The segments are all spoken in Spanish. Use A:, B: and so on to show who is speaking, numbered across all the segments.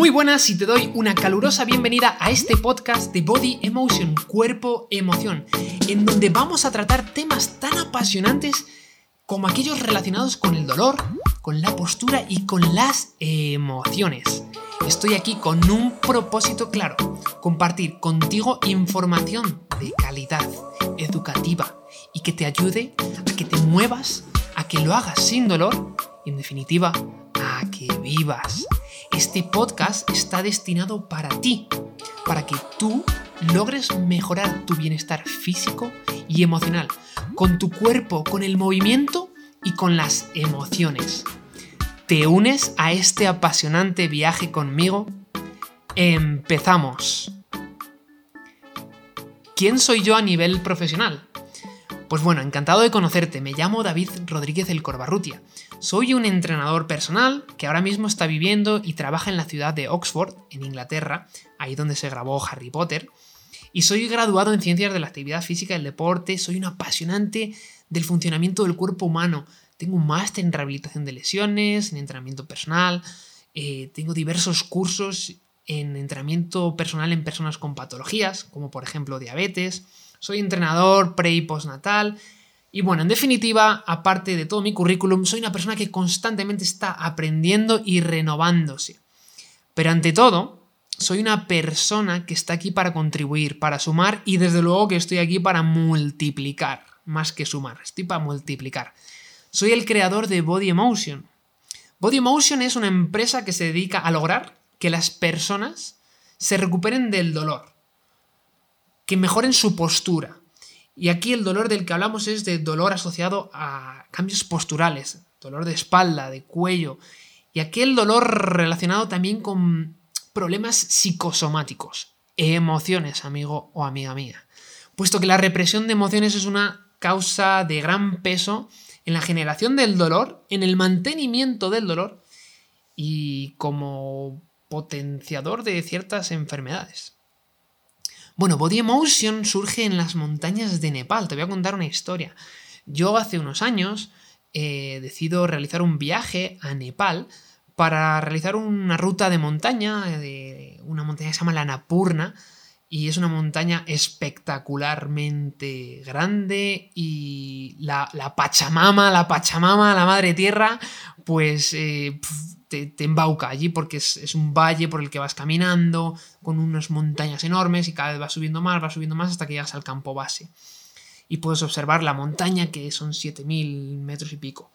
A: Muy buenas y te doy una calurosa bienvenida a este podcast de Body Emotion, Cuerpo Emoción, en donde vamos a tratar temas tan apasionantes como aquellos relacionados con el dolor, con la postura y con las emociones. Estoy aquí con un propósito claro, compartir contigo información de calidad, educativa y que te ayude a que te muevas, a que lo hagas sin dolor y en definitiva a que vivas. Este podcast está destinado para ti, para que tú logres mejorar tu bienestar físico y emocional, con tu cuerpo, con el movimiento y con las emociones. ¿Te unes a este apasionante viaje conmigo? Empezamos. ¿Quién soy yo a nivel profesional? Pues bueno, encantado de conocerte, me llamo David Rodríguez El Corbarrutia. Soy un entrenador personal que ahora mismo está viviendo y trabaja en la ciudad de Oxford, en Inglaterra, ahí donde se grabó Harry Potter. Y soy graduado en ciencias de la actividad física y el deporte, soy un apasionante del funcionamiento del cuerpo humano. Tengo un máster en rehabilitación de lesiones, en entrenamiento personal, eh, tengo diversos cursos en entrenamiento personal en personas con patologías, como por ejemplo diabetes. Soy entrenador pre y postnatal y bueno, en definitiva, aparte de todo mi currículum, soy una persona que constantemente está aprendiendo y renovándose. Pero ante todo, soy una persona que está aquí para contribuir, para sumar y desde luego que estoy aquí para multiplicar, más que sumar, estoy para multiplicar. Soy el creador de Body Emotion. Body Emotion es una empresa que se dedica a lograr que las personas se recuperen del dolor, que mejoren su postura, y aquí el dolor del que hablamos es de dolor asociado a cambios posturales, dolor de espalda, de cuello, y aquel dolor relacionado también con problemas psicosomáticos, emociones, amigo o amiga mía. Puesto que la represión de emociones es una causa de gran peso en la generación del dolor, en el mantenimiento del dolor y como potenciador de ciertas enfermedades. Bueno, Body Emotion surge en las montañas de Nepal. Te voy a contar una historia. Yo hace unos años eh, decido realizar un viaje a Nepal para realizar una ruta de montaña, de una montaña que se llama la Napurna, y es una montaña espectacularmente grande y la, Pachamama, la Pachamama, la Madre Tierra, pues eh, te, embauca allí porque es, un valle por el que vas caminando, con unas montañas enormes y cada vez vas subiendo más, vas subiendo más hasta que llegas al campo base. Y puedes observar la montaña que son 7.000 metros y pico.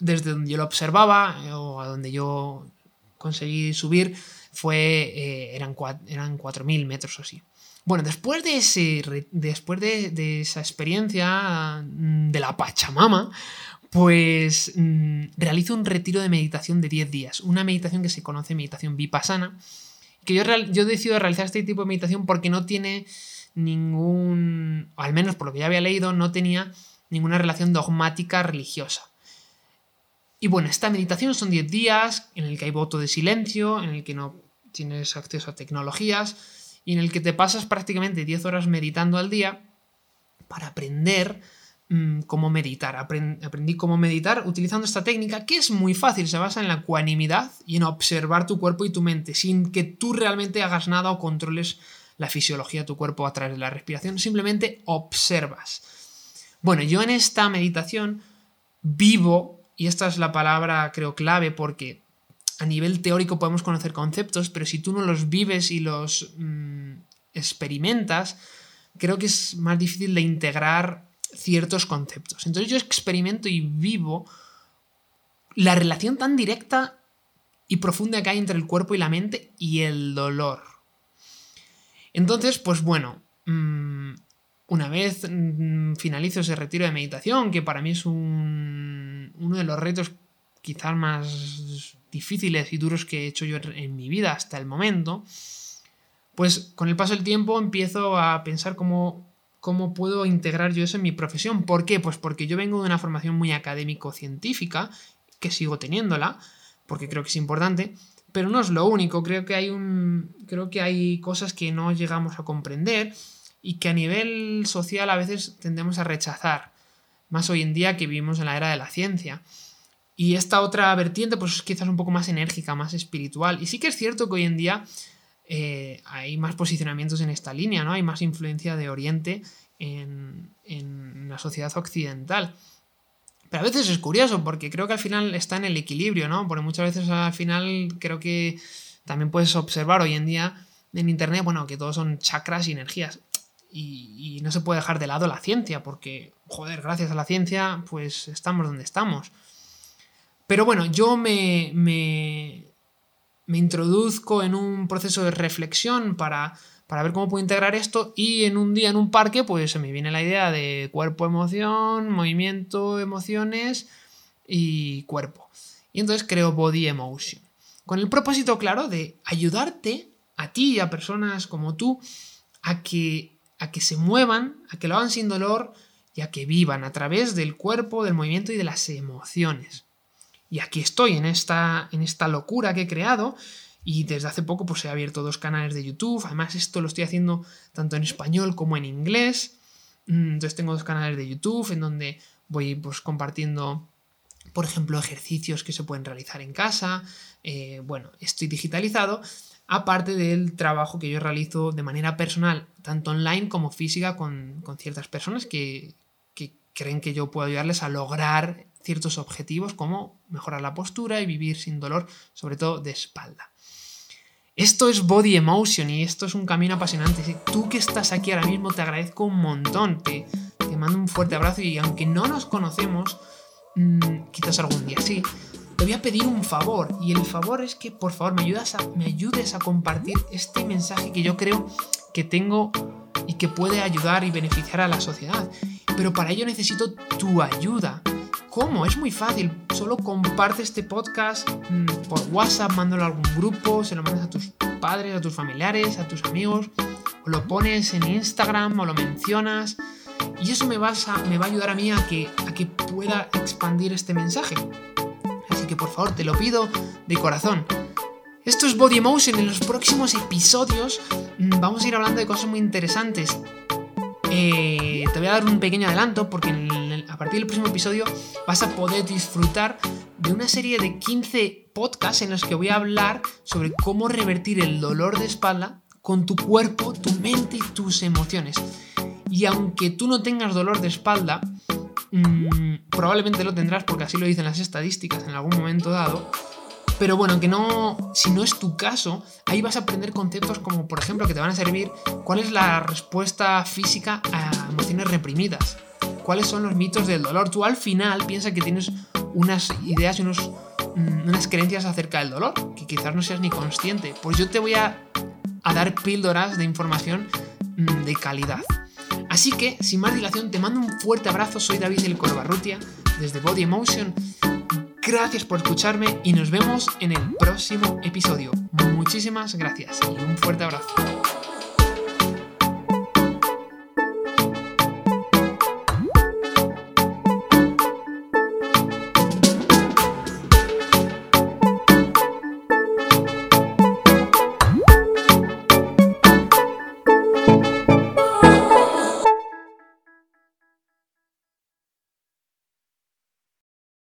A: Desde donde yo lo observaba eh, o a donde yo conseguí subir fue, eh, eran, eran 4.000 metros o así. Bueno, después de, ese, después de, esa experiencia mm, de la Pachamama, pues mm, realizo un retiro de meditación de 10 días, una meditación que se conoce meditación vipassana, que yo, yo decido realizar este tipo de meditación porque no tiene ningún, al menos por lo que ya había leído, no tenía ninguna relación dogmática religiosa. Y bueno, esta meditación son 10 días en el que hay voto de silencio, en el que no tienes acceso a tecnologías y en el que te pasas prácticamente 10 horas meditando al día para aprender Mm, cómo meditar. aprendí cómo meditar utilizando esta técnica que es muy fácil, se basa en la cuanimidad y en observar tu cuerpo y tu mente sin que tú realmente hagas nada o controles la fisiología de tu cuerpo a través de la respiración, simplemente observas. Bueno, yo en esta meditación vivo, y esta es la palabra creo clave porque a nivel teórico podemos conocer conceptos, pero si tú no los vives y los mm, experimentas, creo que es más difícil de integrar ciertos conceptos. Entonces yo experimento y vivo la relación tan directa y profunda que hay entre el cuerpo y la mente y el dolor. Entonces, pues bueno, mm, una vez mm, finalizo ese retiro de meditación, que para mí es un, uno de los retos quizás más difíciles y duros que he hecho yo en mi vida hasta el momento, pues con el paso del tiempo empiezo a pensar cómo cómo puedo integrar yo eso en mi profesión. ¿Por qué? Pues porque yo vengo de una formación muy académico-científica, que sigo teniéndola, porque creo que es importante, pero no es lo único. Creo que hay un. Creo que hay cosas que no llegamos a comprender y que a nivel social a veces tendemos a rechazar. Más hoy en día que vivimos en la era de la ciencia. Y esta otra vertiente, pues es quizás un poco más enérgica, más espiritual. Y sí que es cierto que hoy en día eh, hay más posicionamientos en esta línea, ¿no? Hay más influencia de Oriente en, en la sociedad occidental. Pero a veces es curioso, porque creo que al final está en el equilibrio, ¿no? Porque muchas veces al final creo que también puedes observar hoy en día en Internet, bueno, que todos son chakras y energías. Y, no se puede dejar de lado la ciencia, porque, joder, gracias a la ciencia, pues estamos donde estamos. Pero bueno, yo me, me, me introduzco en un proceso de reflexión para para ver cómo puedo integrar esto y en un día en un parque pues se me viene la idea de cuerpo, emoción, movimiento, emociones y cuerpo. Y entonces creo Body Emotion. Con el propósito claro de ayudarte a ti y a personas como tú a que, a que se muevan, a que lo hagan sin dolor y a que vivan a través del cuerpo, del movimiento y de las emociones. Y aquí estoy en esta, en esta locura que he creado y desde hace poco pues he abierto dos canales de YouTube. Además esto lo estoy haciendo tanto en español como en inglés. Mm, entonces tengo dos canales de YouTube en donde voy pues compartiendo, por ejemplo, ejercicios que se pueden realizar en casa. Eh, bueno, estoy digitalizado. Aparte del trabajo que yo realizo de manera personal, tanto online como física, con, ciertas personas que, que creen que yo puedo ayudarles a lograr ciertos objetivos como mejorar la postura y vivir sin dolor, sobre todo de espalda. Esto es Body Emotion y esto es un camino apasionante. Tú que estás aquí ahora mismo te agradezco un montón. Te, mando un fuerte abrazo y aunque no nos conocemos, mm, quizás algún día sí, te voy a pedir un favor. Y el favor es que por favor me, ayudas a, me ayudes a compartir este mensaje que yo creo que tengo y que puede ayudar y beneficiar a la sociedad. Pero para ello necesito tu ayuda. ¿Cómo? Es muy fácil. Solo comparte este podcast mm, por WhatsApp, mándalo a algún grupo, se lo mandas a tus padres, a tus familiares, a tus amigos, o lo pones en Instagram o lo mencionas. Y eso me, va a, ayudar a mí a que, a pueda expandir este mensaje. Así que por favor, te lo pido de corazón. Esto es Body Emotion. En los próximos episodios mm, vamos a ir hablando de cosas muy interesantes. Eh, te voy a dar un pequeño adelanto porque a partir del próximo episodio vas a poder disfrutar de una serie de 15 podcasts en los que voy a hablar sobre cómo revertir el dolor de espalda con tu cuerpo, tu mente y tus emociones. Y aunque tú no tengas dolor de espalda, mm, probablemente lo tendrás porque así lo dicen las estadísticas en algún momento dado, pero bueno, que no, si no es tu caso, ahí vas a aprender conceptos como, por ejemplo, que te van a servir cuál es la respuesta física a emociones reprimidas, cuáles son los mitos del dolor. Tú al final piensas que tienes unas ideas y mm, unas creencias acerca del dolor, que quizás no seas ni consciente. Pues yo te voy a, dar píldoras de información mm, de calidad. Así que, sin más dilación, te mando un fuerte abrazo. Soy David El Corbarrutia, desde Body Emotion Gracias por escucharme y nos vemos en el próximo episodio. Muchísimas gracias y un fuerte abrazo.